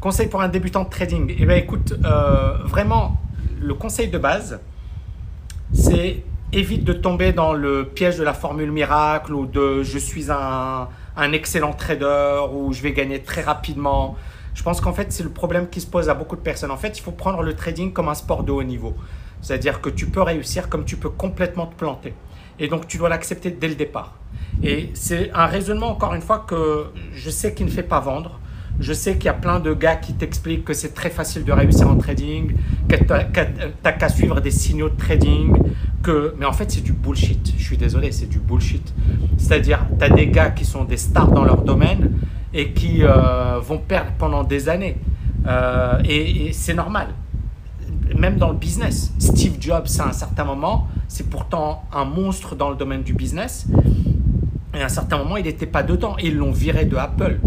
Conseil pour un débutant de trading. Eh bien, écoute, euh, vraiment, le conseil de base, c'est évite de tomber dans le piège de la formule miracle ou de je suis un, un excellent trader ou je vais gagner très rapidement. Je pense qu'en fait, c'est le problème qui se pose à beaucoup de personnes. En fait, il faut prendre le trading comme un sport de haut niveau. C'est-à-dire que tu peux réussir comme tu peux complètement te planter. Et donc, tu dois l'accepter dès le départ. Et c'est un raisonnement, encore une fois, que je sais qu'il ne fait pas vendre. Je sais qu'il y a plein de gars qui t'expliquent que c'est très facile de réussir en trading, que tu n'as qu'à suivre des signaux de trading, que... mais en fait c'est du bullshit. Je suis désolé, c'est du bullshit. C'est-à-dire, tu as des gars qui sont des stars dans leur domaine et qui euh, vont perdre pendant des années. Euh, et, c'est normal. Même dans le business. Steve Jobs, à un certain moment, c'est pourtant un monstre dans le domaine du business. Et à un certain moment, il n'était pas dedans. Et ils l'ont viré de Apple.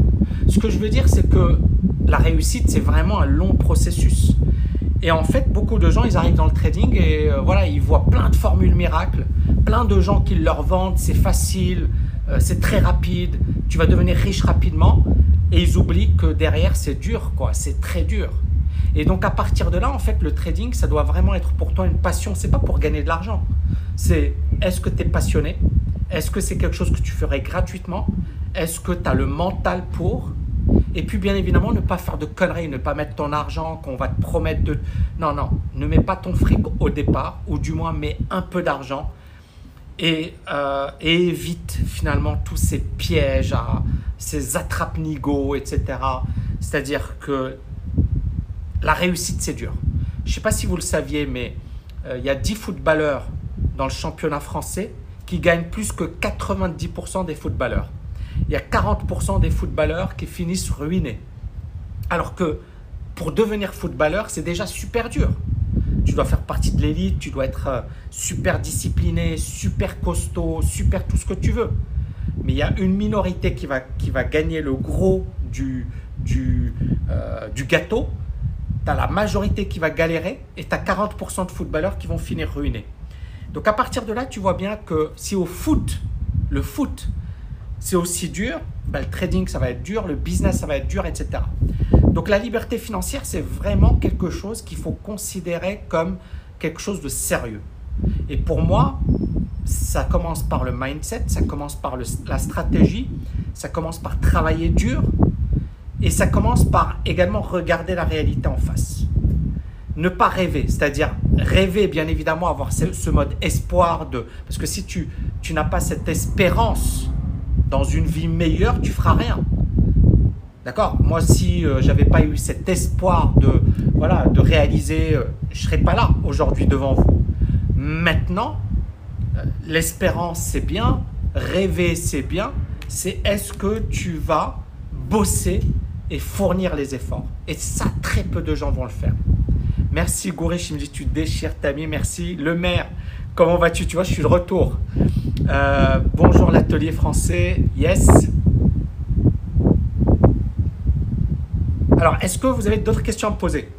Ce que je veux dire, c'est que la réussite, c'est vraiment un long processus. Et en fait, beaucoup de gens, ils arrivent dans le trading et euh, voilà, ils voient plein de formules miracles, plein de gens qui leur vendent, c'est facile, euh, c'est très rapide, tu vas devenir riche rapidement. Et ils oublient que derrière, c'est dur, quoi, c'est très dur. Et donc, à partir de là, en fait, le trading, ça doit vraiment être pour toi une passion. C'est pas pour gagner de l'argent. C'est est-ce que tu es passionné? Est-ce que c'est quelque chose que tu ferais gratuitement? Est-ce que tu as le mental pour? Et puis, bien évidemment, ne pas faire de conneries, ne pas mettre ton argent qu'on va te promettre de... Non, non, ne mets pas ton fric au départ, ou du moins mets un peu d'argent et, euh, évite finalement tous ces pièges, ces attrape-nigo, etc. C'est-à-dire que la réussite, c'est dur. Je ne sais pas si vous le saviez, mais euh, il y a 10 footballeurs dans le championnat français qui gagnent plus que 90% des footballeurs il y a 40% des footballeurs qui finissent ruinés. Alors que pour devenir footballeur, c'est déjà super dur. Tu dois faire partie de l'élite, tu dois être euh, super discipliné, super costaud, super tout ce que tu veux. Mais il y a une minorité qui va, qui va gagner le gros du, du, euh, du gâteau. Tu as la majorité qui va galérer et tu as 40% de footballeurs qui vont finir ruinés. Donc à partir de là, tu vois bien que si au foot, le foot, c'est aussi dur, ben, le trading, ça va être dur, le business, ça va être dur, etc. Donc la liberté financière, c'est vraiment quelque chose qu'il faut considérer comme quelque chose de sérieux. Et pour moi, ça commence par le mindset, ça commence par la stratégie, ça commence par travailler dur, et ça commence par également regarder la réalité en face. Ne pas rêver, c'est-à-dire rêver, bien évidemment, avoir ce, mode espoir de... Parce que si tu, tu n'as pas cette espérance dans une vie meilleure, tu feras rien. D'accord? Moi, si euh, j'avais pas eu cet espoir de, voilà, de réaliser, euh, je serais pas là aujourd'hui devant vous. Maintenant, euh, l'espérance, c'est bien, rêver, c'est bien. C'est est-ce que tu vas bosser et fournir les efforts? Et ça, très peu de gens vont le faire. Merci Gourish, il me dit tu déchires Tammy, merci. Le maire, comment vas-tu? Tu vois, je suis de retour. Euh, bonjour l'atelier français, yes. Alors, est-ce que vous avez d'autres questions à me poser?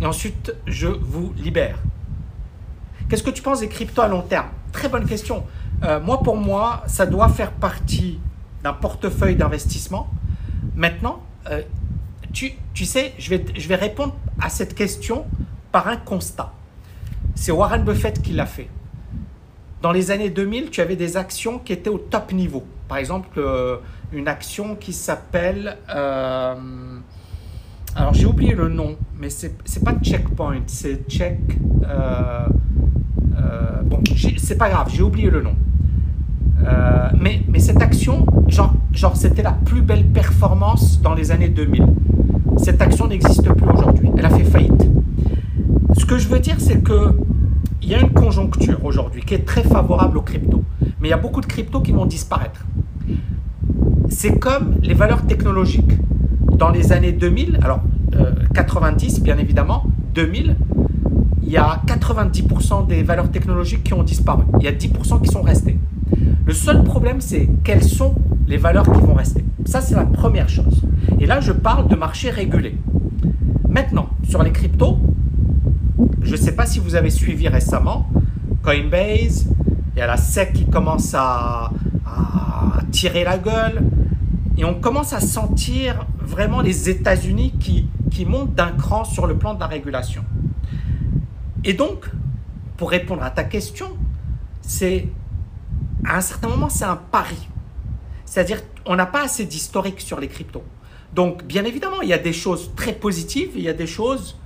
Et ensuite, je vous libère. Qu'est-ce que tu penses des cryptos à long terme? Très bonne question. Euh, moi, pour moi, ça doit faire partie d'un portefeuille d'investissement. Maintenant, euh, tu, tu, sais, je vais, je vais répondre à cette question par un constat. C'est Warren Buffett qui l'a fait dans les années 2000, tu avais des actions qui étaient au top niveau. Par exemple, euh, une action qui s'appelle... Euh, alors j'ai oublié le nom, mais c'est pas Checkpoint, c'est Check... Euh, bon, c'est pas grave, j'ai oublié le nom. mais, mais cette action, genre, genre c'était la plus belle performance dans les années 2000. Cette action n'existe plus aujourd'hui, elle a fait faillite. Ce que je veux dire, c'est que il y a une conjoncture aujourd'hui qui est très favorable aux cryptos. Mais il y a beaucoup de cryptos qui vont disparaître. C'est comme les valeurs technologiques. Dans les années 2000, alors 90 euh, bien évidemment, 2000, il y a 90% des valeurs technologiques qui ont disparu. Il y a 10% qui sont restées. Le seul problème, c'est quelles sont les valeurs qui vont rester. Ça, c'est la première chose. Et là, je parle de marché régulé. Maintenant, sur les cryptos, je ne sais pas si vous avez suivi récemment Coinbase, il y a la SEC qui commence à, tirer la gueule. Et on commence à sentir vraiment les États-Unis qui, qui montent d'un cran sur le plan de la régulation. Et donc, pour répondre à ta question, c'est à un certain moment, c'est un pari. C'est-à-dire, on n'a pas assez d'historique sur les cryptos. Donc, bien évidemment, il y a des choses très positives, il y a des choses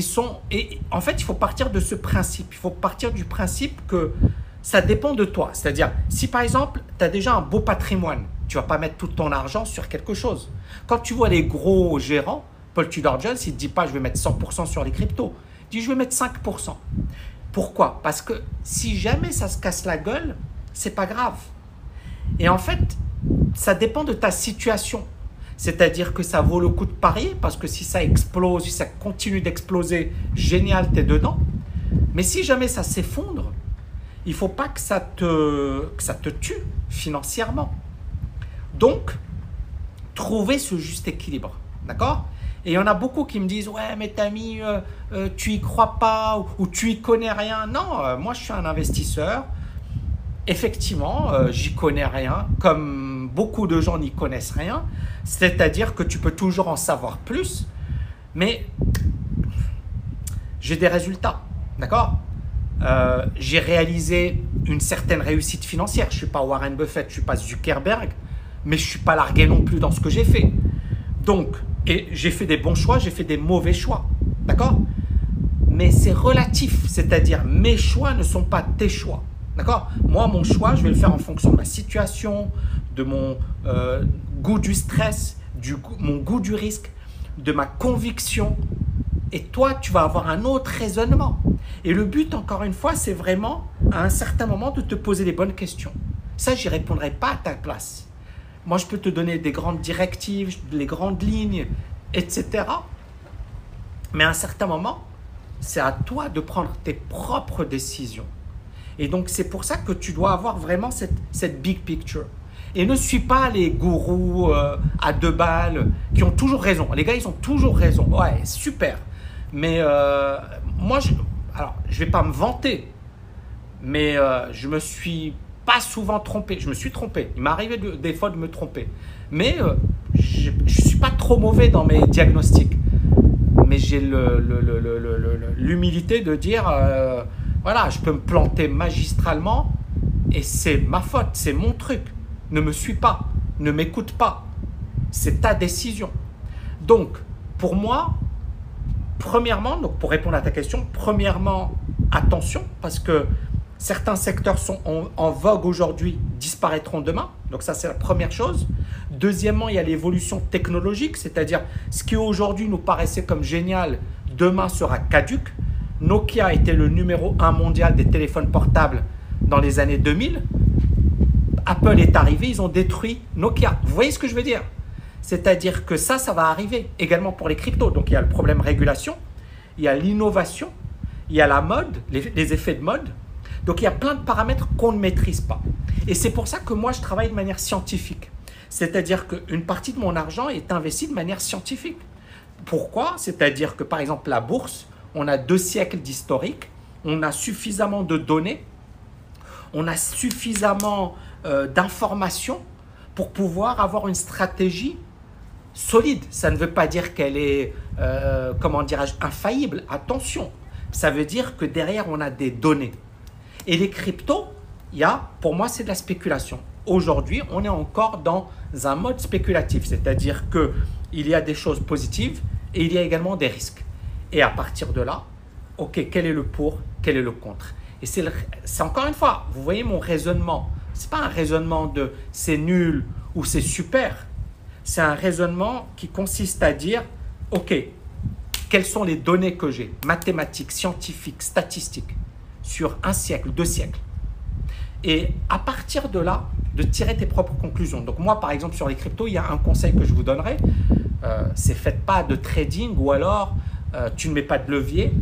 sont... Et en fait, il faut partir de ce principe. Il faut partir du principe que ça dépend de toi. C'est-à-dire, si par exemple, tu as déjà un beau patrimoine, tu vas pas mettre tout ton argent sur quelque chose. Quand tu vois les gros gérants, Paul Tudor Jones, il ne dit pas je vais mettre 100% sur les cryptos. Il dit je vais mettre 5%. Pourquoi? Parce que si jamais ça se casse la gueule, c'est pas grave. Et en fait, ça dépend de ta situation. C'est-à-dire que ça vaut le coup de parier parce que si ça explose, si ça continue d'exploser, génial, tu es dedans. Mais si jamais ça s'effondre, il faut pas que ça te, que ça te tue financièrement. Donc, trouver ce juste équilibre. D'accord? Et il y en a beaucoup qui me disent Ouais, mais Tami, euh, euh, tu y crois pas ou, tu y connais rien. Non, euh, moi je suis un investisseur. Effectivement, j'y connais rien, comme beaucoup de gens n'y connaissent rien. C'est-à-dire que tu peux toujours en savoir plus, mais j'ai des résultats. D'accord? J'ai réalisé une certaine réussite financière. Je ne suis pas Warren Buffett, je ne suis pas Zuckerberg, mais je ne suis pas largué non plus dans ce que j'ai fait. Donc, et j'ai fait des bons choix, j'ai fait des mauvais choix. D'accord? Mais c'est relatif, c'est-à-dire mes choix ne sont pas tes choix. D'accord? Moi, mon choix, je vais le faire en fonction de ma situation, de mon euh, goût du stress, du mon goût du risque, de ma conviction. Et toi, tu vas avoir un autre raisonnement. Et le but, encore une fois, c'est vraiment, à un certain moment, de te poser les bonnes questions. Ça, j'y répondrai pas à ta place. Moi, je peux te donner des grandes directives, les grandes lignes, etc. Mais à un certain moment, c'est à toi de prendre tes propres décisions. Et donc, c'est pour ça que tu dois avoir vraiment cette, cette big picture. Et ne suis pas les gourous euh, à deux balles qui ont toujours raison. Les gars, ils ont toujours raison. Ouais, super. Mais euh, moi, je, alors, je vais pas me vanter, mais euh, je me suis pas souvent trompé. Je me suis trompé. Il m'est arrivé des fois de me tromper. Mais je ne suis pas trop mauvais dans mes diagnostics mais j'ai l'humilité de dire, euh, voilà, je peux me planter magistralement et c'est ma faute, c'est mon truc. Ne me suis pas, ne m'écoute pas. C'est ta décision. Donc, pour moi, premièrement, donc pour répondre à ta question, premièrement, attention, parce que certains secteurs sont en vogue aujourd'hui, disparaîtront demain. Donc ça, c'est la première chose. Deuxièmement, il y a l'évolution technologique, c'est-à-dire ce qui aujourd'hui nous paraissait comme génial, demain sera caduque. Nokia était le numéro un mondial des téléphones portables dans les années 2000. Apple est arrivé, ils ont détruit Nokia. Vous voyez ce que je veux dire? C'est-à-dire que ça, ça va arriver également pour les cryptos. Donc il y a le problème régulation, il y a l'innovation, il y a la mode, les, les effets de mode. Donc il y a plein de paramètres qu'on ne maîtrise pas. Et c'est pour ça que moi, je travaille de manière scientifique. C'est-à-dire qu'une partie de mon argent est investie de manière scientifique. Pourquoi? C'est-à-dire que, par exemple, la bourse, on a deux siècles d'historique, on a suffisamment de données, on a suffisamment euh, d'informations pour pouvoir avoir une stratégie solide. Ça ne veut pas dire qu'elle est, euh, comment dirais-je, infaillible. Attention, ça veut dire que derrière, on a des données. Et les cryptos, y pour moi, c'est de la spéculation. Aujourd'hui, on est encore dans un mode spéculatif, c'est-à-dire que il y a des choses positives et il y a également des risques. Et à partir de là, ok, quel est le pour, quel est le contre? Et c'est encore une fois, vous voyez mon raisonnement. C'est pas un raisonnement de c'est nul ou c'est super. C'est un raisonnement qui consiste à dire, ok, quelles sont les données que j'ai, mathématiques, scientifiques, statistiques, sur un siècle, deux siècles et à partir de là, de tirer tes propres conclusions. Donc moi, par exemple, sur les cryptos, il y a un conseil que je vous donnerai. Euh, c'est faites pas de trading ou alors euh, tu ne mets pas de levier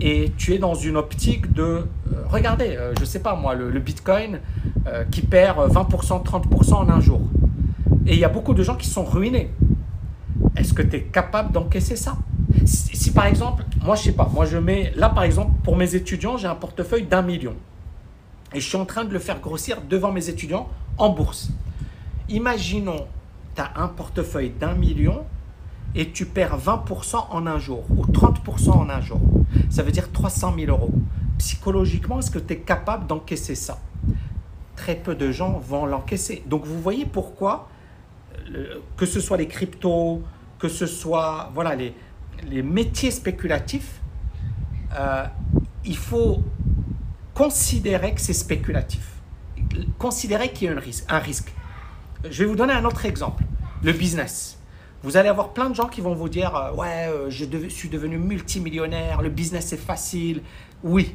et tu es dans une optique de, euh, regardez, je ne sais pas moi, le, Bitcoin qui perd 20%, 30% en un jour. Et il y a beaucoup de gens qui sont ruinés. Est-ce que tu es capable d'encaisser ça? Si, si, par exemple, moi je sais pas, moi je mets, là par exemple, pour mes étudiants, j'ai un portefeuille d'un million et je suis en train de le faire grossir devant mes étudiants en bourse. Imaginons tu as un portefeuille d'un million et tu perds 20% en un jour ou 30% en un jour. Ça veut dire 300 000 euros. Psychologiquement, est-ce que tu es capable d'encaisser ça? Très peu de gens vont l'encaisser. Donc vous voyez pourquoi, que ce soit les cryptos, que ce soit voilà, les, les métiers spéculatifs, euh, il faut considérer que c'est spéculatif. Considérer qu'il y a un risque, un risque. Je vais vous donner un autre exemple. Le business. Vous allez avoir plein de gens qui vont vous dire euh, Ouais, euh, je suis devenu multimillionnaire, le business est facile. Oui,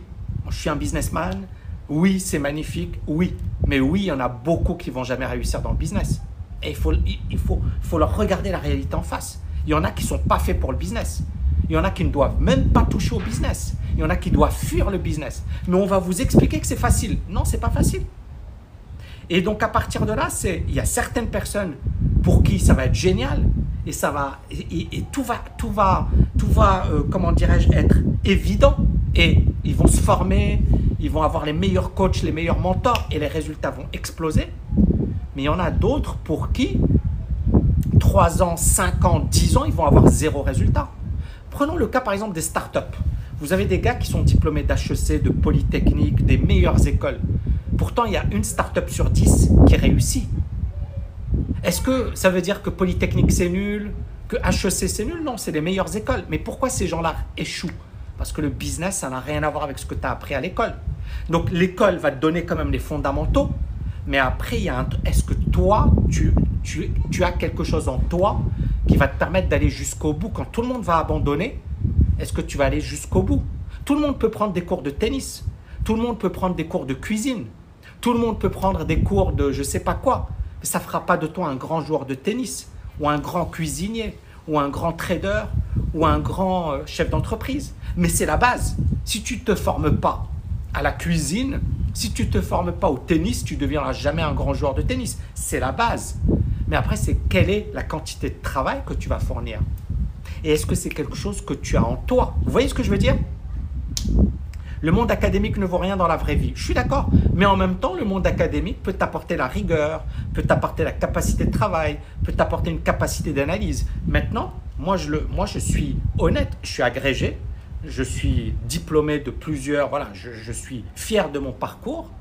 je suis un businessman. Oui, c'est magnifique. Oui, mais oui, il y en a beaucoup qui vont jamais réussir dans le business. Et il faut, il faut, faut leur regarder la réalité en face. Il y en a qui sont pas faits pour le business. Il y en a qui ne doivent même pas toucher au business. Il y en a qui doivent fuir le business. Mais on va vous expliquer que c'est facile. Non, c'est pas facile. Et donc à partir de là, c'est il y a certaines personnes pour qui ça va être génial et ça va et, tout va tout va tout va euh, comment dirais-je être évident et ils vont se former, ils vont avoir les meilleurs coachs, les meilleurs mentors et les résultats vont exploser. Mais il y en a d'autres pour qui 3 ans, 5 ans, 10 ans, ils vont avoir zéro résultat. Prenons le cas par exemple des startups. Vous avez des gars qui sont diplômés d'HEC, de Polytechnique, des meilleures écoles. Pourtant, il y a une startup sur 10 qui réussit. Est-ce que ça veut dire que Polytechnique c'est nul, que HEC c'est nul? Non, c'est les meilleures écoles. Mais pourquoi ces gens-là échouent? Parce que le business, ça n'a rien à voir avec ce que tu as appris à l'école. Donc l'école va te donner quand même les fondamentaux, mais après, est-ce que toi, tu, tu, tu as quelque chose en toi qui va te permettre d'aller jusqu'au bout? Quand tout le monde va abandonner, est-ce que tu vas aller jusqu'au bout? Tout le monde peut prendre des cours de tennis, tout le monde peut prendre des cours de cuisine, tout le monde peut prendre des cours de je sais pas quoi, ça ne fera pas de toi un grand joueur de tennis, ou un grand cuisinier, ou un grand trader, ou un grand euh, chef d'entreprise. Mais c'est la base. Si tu ne te formes pas à la cuisine, si tu ne te formes pas au tennis, tu ne deviendras jamais un grand joueur de tennis. C'est la base. Mais après, c'est quelle est la quantité de travail que tu vas fournir Et est-ce que c'est quelque chose que tu as en toi? Vous voyez ce que je veux dire? Le monde académique ne vaut rien dans la vraie vie. Je suis d'accord. Mais en même temps, le monde académique peut t'apporter la rigueur, peut t'apporter la capacité de travail, peut t'apporter une capacité d'analyse. Maintenant, moi je, je suis honnête, je suis agrégé, je suis diplômé de plusieurs, voilà, je, suis fier de mon parcours.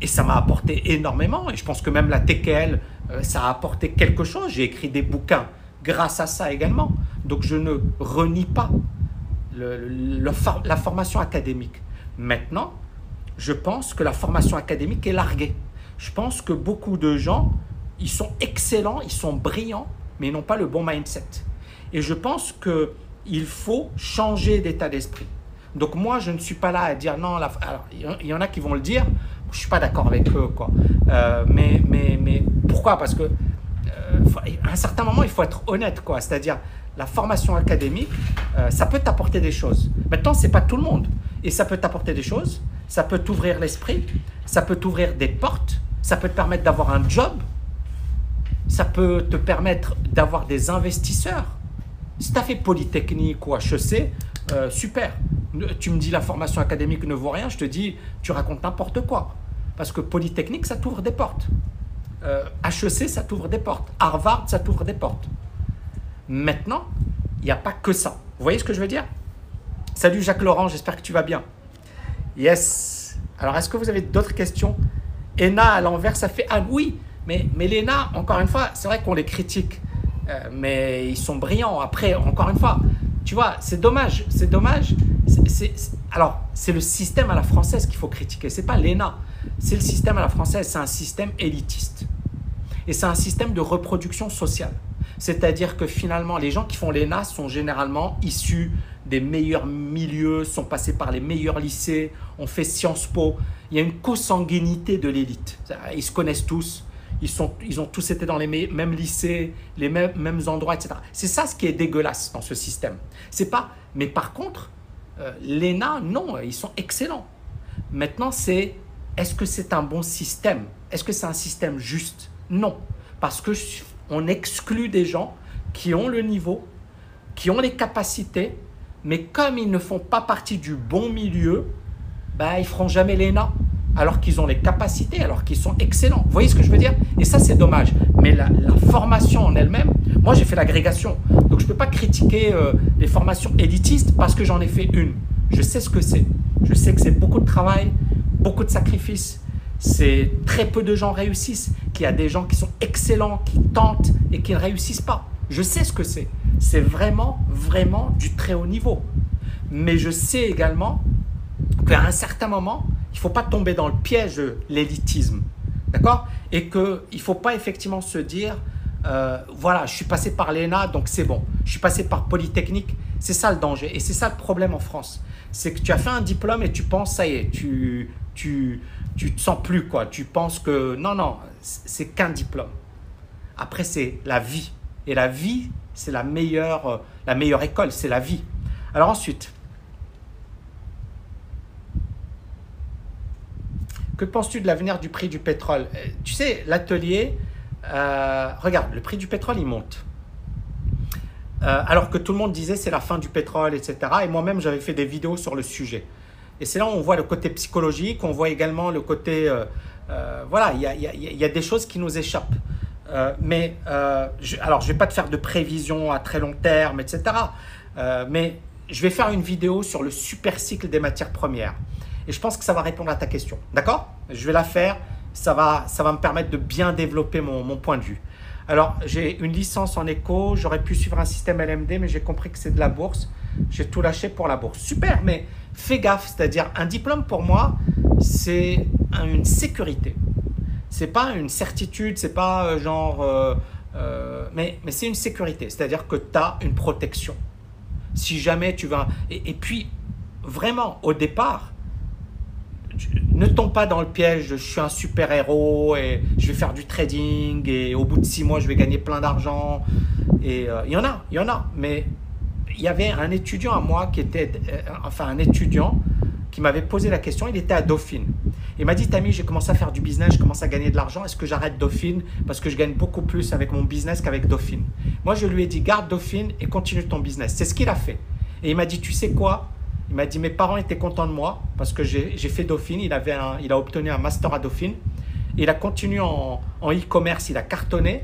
Et ça m'a apporté énormément. Et je pense que même la TKL, euh, ça a apporté quelque chose. J'ai écrit des bouquins grâce à ça également. Donc je ne renie pas la formation académique. Maintenant, je pense que la formation académique est larguée. Je pense que beaucoup de gens, ils sont excellents, ils sont brillants, mais n'ont pas le bon mindset. Et je pense que il faut changer d'état d'esprit. Donc moi, je ne suis pas là à dire non. alors, il y en a qui vont le dire. Je suis pas d'accord avec eux, quoi. Euh, mais, mais, mais pourquoi? Parce que euh, un certain moment, il faut être honnête, quoi. C'est-à-dire, la formation académique, euh, ça peut t'apporter des choses. Maintenant, c'est pas tout le monde, et ça peut t'apporter des choses. Ça peut t'ouvrir l'esprit, ça peut t'ouvrir des portes, ça peut te permettre d'avoir un job, ça peut te permettre d'avoir des investisseurs si tu as fait Polytechnique ou HEC, euh, super. Tu me dis la formation académique ne vaut rien, je te dis tu racontes n'importe quoi. Parce que Polytechnique, ça t'ouvre des portes. HEC, euh, ça t'ouvre des portes. Harvard, ça t'ouvre des portes. Maintenant, il n'y a pas que ça. Vous voyez ce que je veux dire? Salut Jacques Laurent, j'espère que tu vas bien. Yes. Alors, est-ce que vous avez d'autres questions? ENA à l'envers, ça fait Ah oui, mais, mais l'ENA, encore une fois, c'est vrai qu'on les critique. Euh, mais ils sont brillants. Après, encore une fois, tu vois, c'est dommage. C'est dommage. alors, c'est le système à la française qu'il faut critiquer. C'est pas l'ENA. C'est le système à la française. C'est un système élitiste. Et c'est un système de reproduction sociale. C'est-à-dire que finalement, les gens qui font l'ENA sont généralement issus des meilleurs milieux, sont passés par les meilleurs lycées, ont fait Sciences Po. Il y a une consanguinité de l'élite. Ils se connaissent tous ils, sont, ils ont tous été dans les mêmes lycées, les mêmes, endroits, etc. C'est ça ce qui est dégueulasse dans ce système. C'est pas. Mais par contre, euh, l'ENA, non, ils sont excellents. Maintenant, c'est est-ce que c'est un bon système? Est-ce que c'est un système juste? Non, parce que on exclut des gens qui ont le niveau, qui ont les capacités, mais comme ils ne font pas partie du bon milieu, bah, ils feront jamais l'ENA. alors qu'ils ont les capacités, alors qu'ils sont excellents. Vous voyez ce que je veux dire? Et ça, c'est dommage. Mais la, formation en elle-même, moi, j'ai fait l'agrégation. Donc, je ne peux pas critiquer euh, les formations élitistes parce que j'en ai fait une. Je sais ce que c'est. Je sais que c'est beaucoup de travail, beaucoup de sacrifices. C'est très peu de gens réussissent, qu'il y a des gens qui sont excellents, qui tentent et qui ne réussissent pas. Je sais ce que c'est. C'est vraiment, vraiment du très haut niveau. Mais je sais également qu'à un certain moment, il ne faut pas tomber dans le piège de l'élitisme. D'accord? Et qu'il ne faut pas effectivement se dire, euh, voilà, je suis passé par l'ENA, donc c'est bon. Je suis passé par Polytechnique. C'est ça le danger. Et c'est ça le problème en France. C'est que tu as fait un diplôme et tu penses, ça y est, tu, tu, tu te sens plus, quoi. Tu penses que non, non, c'est qu'un diplôme. Après, c'est la vie. Et la vie, c'est la meilleure, euh, école, c'est la vie. Alors ensuite, que penses-tu de l'avenir du prix du pétrole? Euh, Tu sais, l'atelier, euh, regarde, le prix du pétrole, il monte. alors que tout le monde disait c'est la fin du pétrole, etc. Et moi-même, j'avais fait des vidéos sur le sujet. Et c'est là où on voit le côté psychologique, on voit également le côté... voilà, il y a, des choses qui nous échappent. Euh, mais euh, alors, je vais pas te faire de prévisions à très long terme, etc. Euh, mais je vais faire une vidéo sur le super cycle des matières premières. Et je pense que ça va répondre à ta question. D'accord? Je vais la faire. Ça va, ça va me permettre de bien développer mon point de vue. Alors, j'ai une licence en éco. J'aurais pu suivre un système LMD, mais j'ai compris que c'est de la bourse. J'ai tout lâché pour la bourse. Super, mais fais gaffe. C'est-à-dire, un diplôme pour moi, c'est une sécurité c'est pas une certitude, c'est pas euh, genre. Euh, euh, mais, mais c'est une sécurité, c'est-à-dire que tu as une protection. Si jamais tu vas. Et, puis, vraiment, au départ, ne tombe pas dans le piège je suis un super héros et je vais faire du trading et au bout de six mois je vais gagner plein d'argent. Et il y en a, il y en a. Mais il y avait un étudiant à moi qui était, enfin un étudiant qui m'avait posé la question, il était à Dauphine. Il m'a dit, Tammy, j'ai commencé à faire du business, je commence à gagner de l'argent, est-ce que j'arrête Dauphine Parce que je gagne beaucoup plus avec mon business qu'avec Dauphine? Moi, je lui ai dit, garde Dauphine et continue ton business. C'est ce qu'il a fait. Et il m'a dit, tu sais quoi? Il m'a dit, mes parents étaient contents de moi parce que j'ai fait Dauphine, il, avait il a obtenu un master à Dauphine. Il a continué en e-commerce, il a cartonné.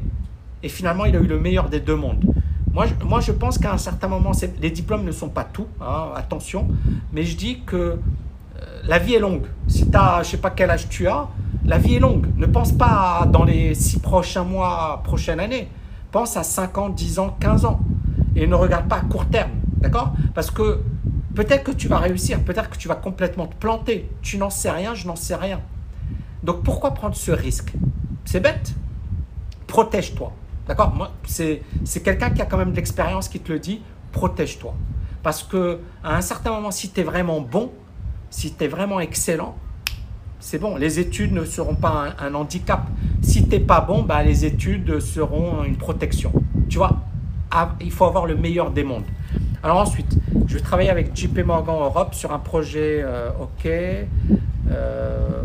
Et finalement, il a eu le meilleur des deux mondes. Moi, je, moi, je pense qu'à un certain moment, les diplômes ne sont pas tout, hein, attention, mais je dis que euh, la vie est longue. Si tu as, je sais pas quel âge tu as, la vie est longue. Ne pense pas dans les six prochains mois, prochaine année. Pense à 5 ans, 10 ans, 15 ans. Et ne regarde pas à court terme. D'accord? Parce que peut-être que tu vas réussir, peut-être que tu vas complètement te planter. Tu n'en sais rien, je n'en sais rien. Donc pourquoi prendre ce risque? C'est bête. Protège-toi. D'accord? C'est quelqu'un qui a quand même de l'expérience qui te le dit, protège-toi. Parce que à un certain moment, si tu es vraiment bon, si tu es vraiment excellent, c'est bon, les études ne seront pas un, handicap. Si tu n'es pas bon, bah, les études seront une protection. Tu vois, ah, il faut avoir le meilleur des mondes. Alors ensuite, je vais travailler avec JP Morgan Europe sur un projet euh, OK. Euh,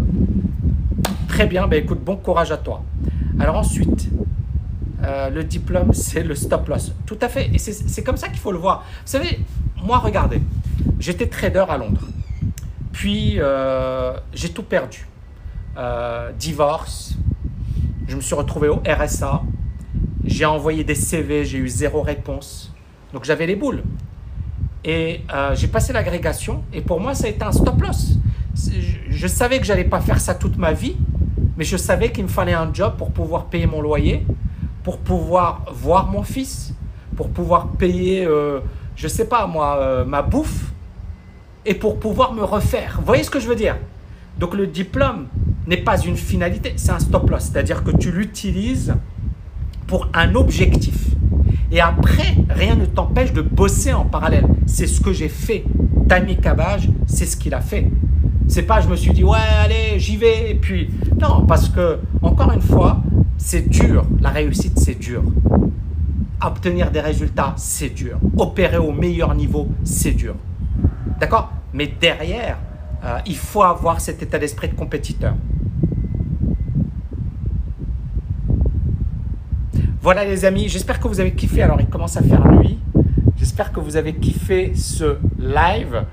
très bien, bah, écoute, bon courage à toi. Alors ensuite, euh, le diplôme, c'est le stop loss. Tout à fait. Et c'est comme ça qu'il faut le voir. Vous savez, moi, regardez, j'étais trader à Londres. Puis, euh, j'ai tout perdu. Euh, divorce, je me suis retrouvé au RSA. J'ai envoyé des CV, j'ai eu zéro réponse. Donc, j'avais les boules. Et j'ai passé l'agrégation. Et pour moi, ça a été un stop loss. Je, savais que j'allais pas faire ça toute ma vie. Mais je savais qu'il me fallait un job pour pouvoir payer mon loyer pour pouvoir voir mon fils, pour pouvoir payer, euh, je sais pas moi, euh, ma bouffe, et pour pouvoir me refaire. Vous voyez ce que je veux dire? Donc le diplôme n'est pas une finalité, c'est un stop-loss, c'est-à-dire que tu l'utilises pour un objectif. Et après, rien ne t'empêche de bosser en parallèle. C'est ce que j'ai fait. Tami Cabage, c'est ce qu'il a fait. C'est pas je me suis dit ouais allez j'y vais et puis non parce que encore une fois c'est dur. La réussite, c'est dur. Obtenir des résultats, c'est dur. Opérer au meilleur niveau, c'est dur. D'accord? Mais derrière, euh, il faut avoir cet état d'esprit de compétiteur. Voilà les amis, j'espère que vous avez kiffé. Alors il commence à faire nuit. J'espère que vous avez kiffé ce live.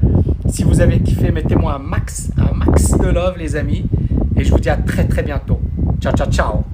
Si vous avez kiffé, mettez-moi un max, max de love les amis. Et je vous dis à très très bientôt. Ciao, ciao, ciao.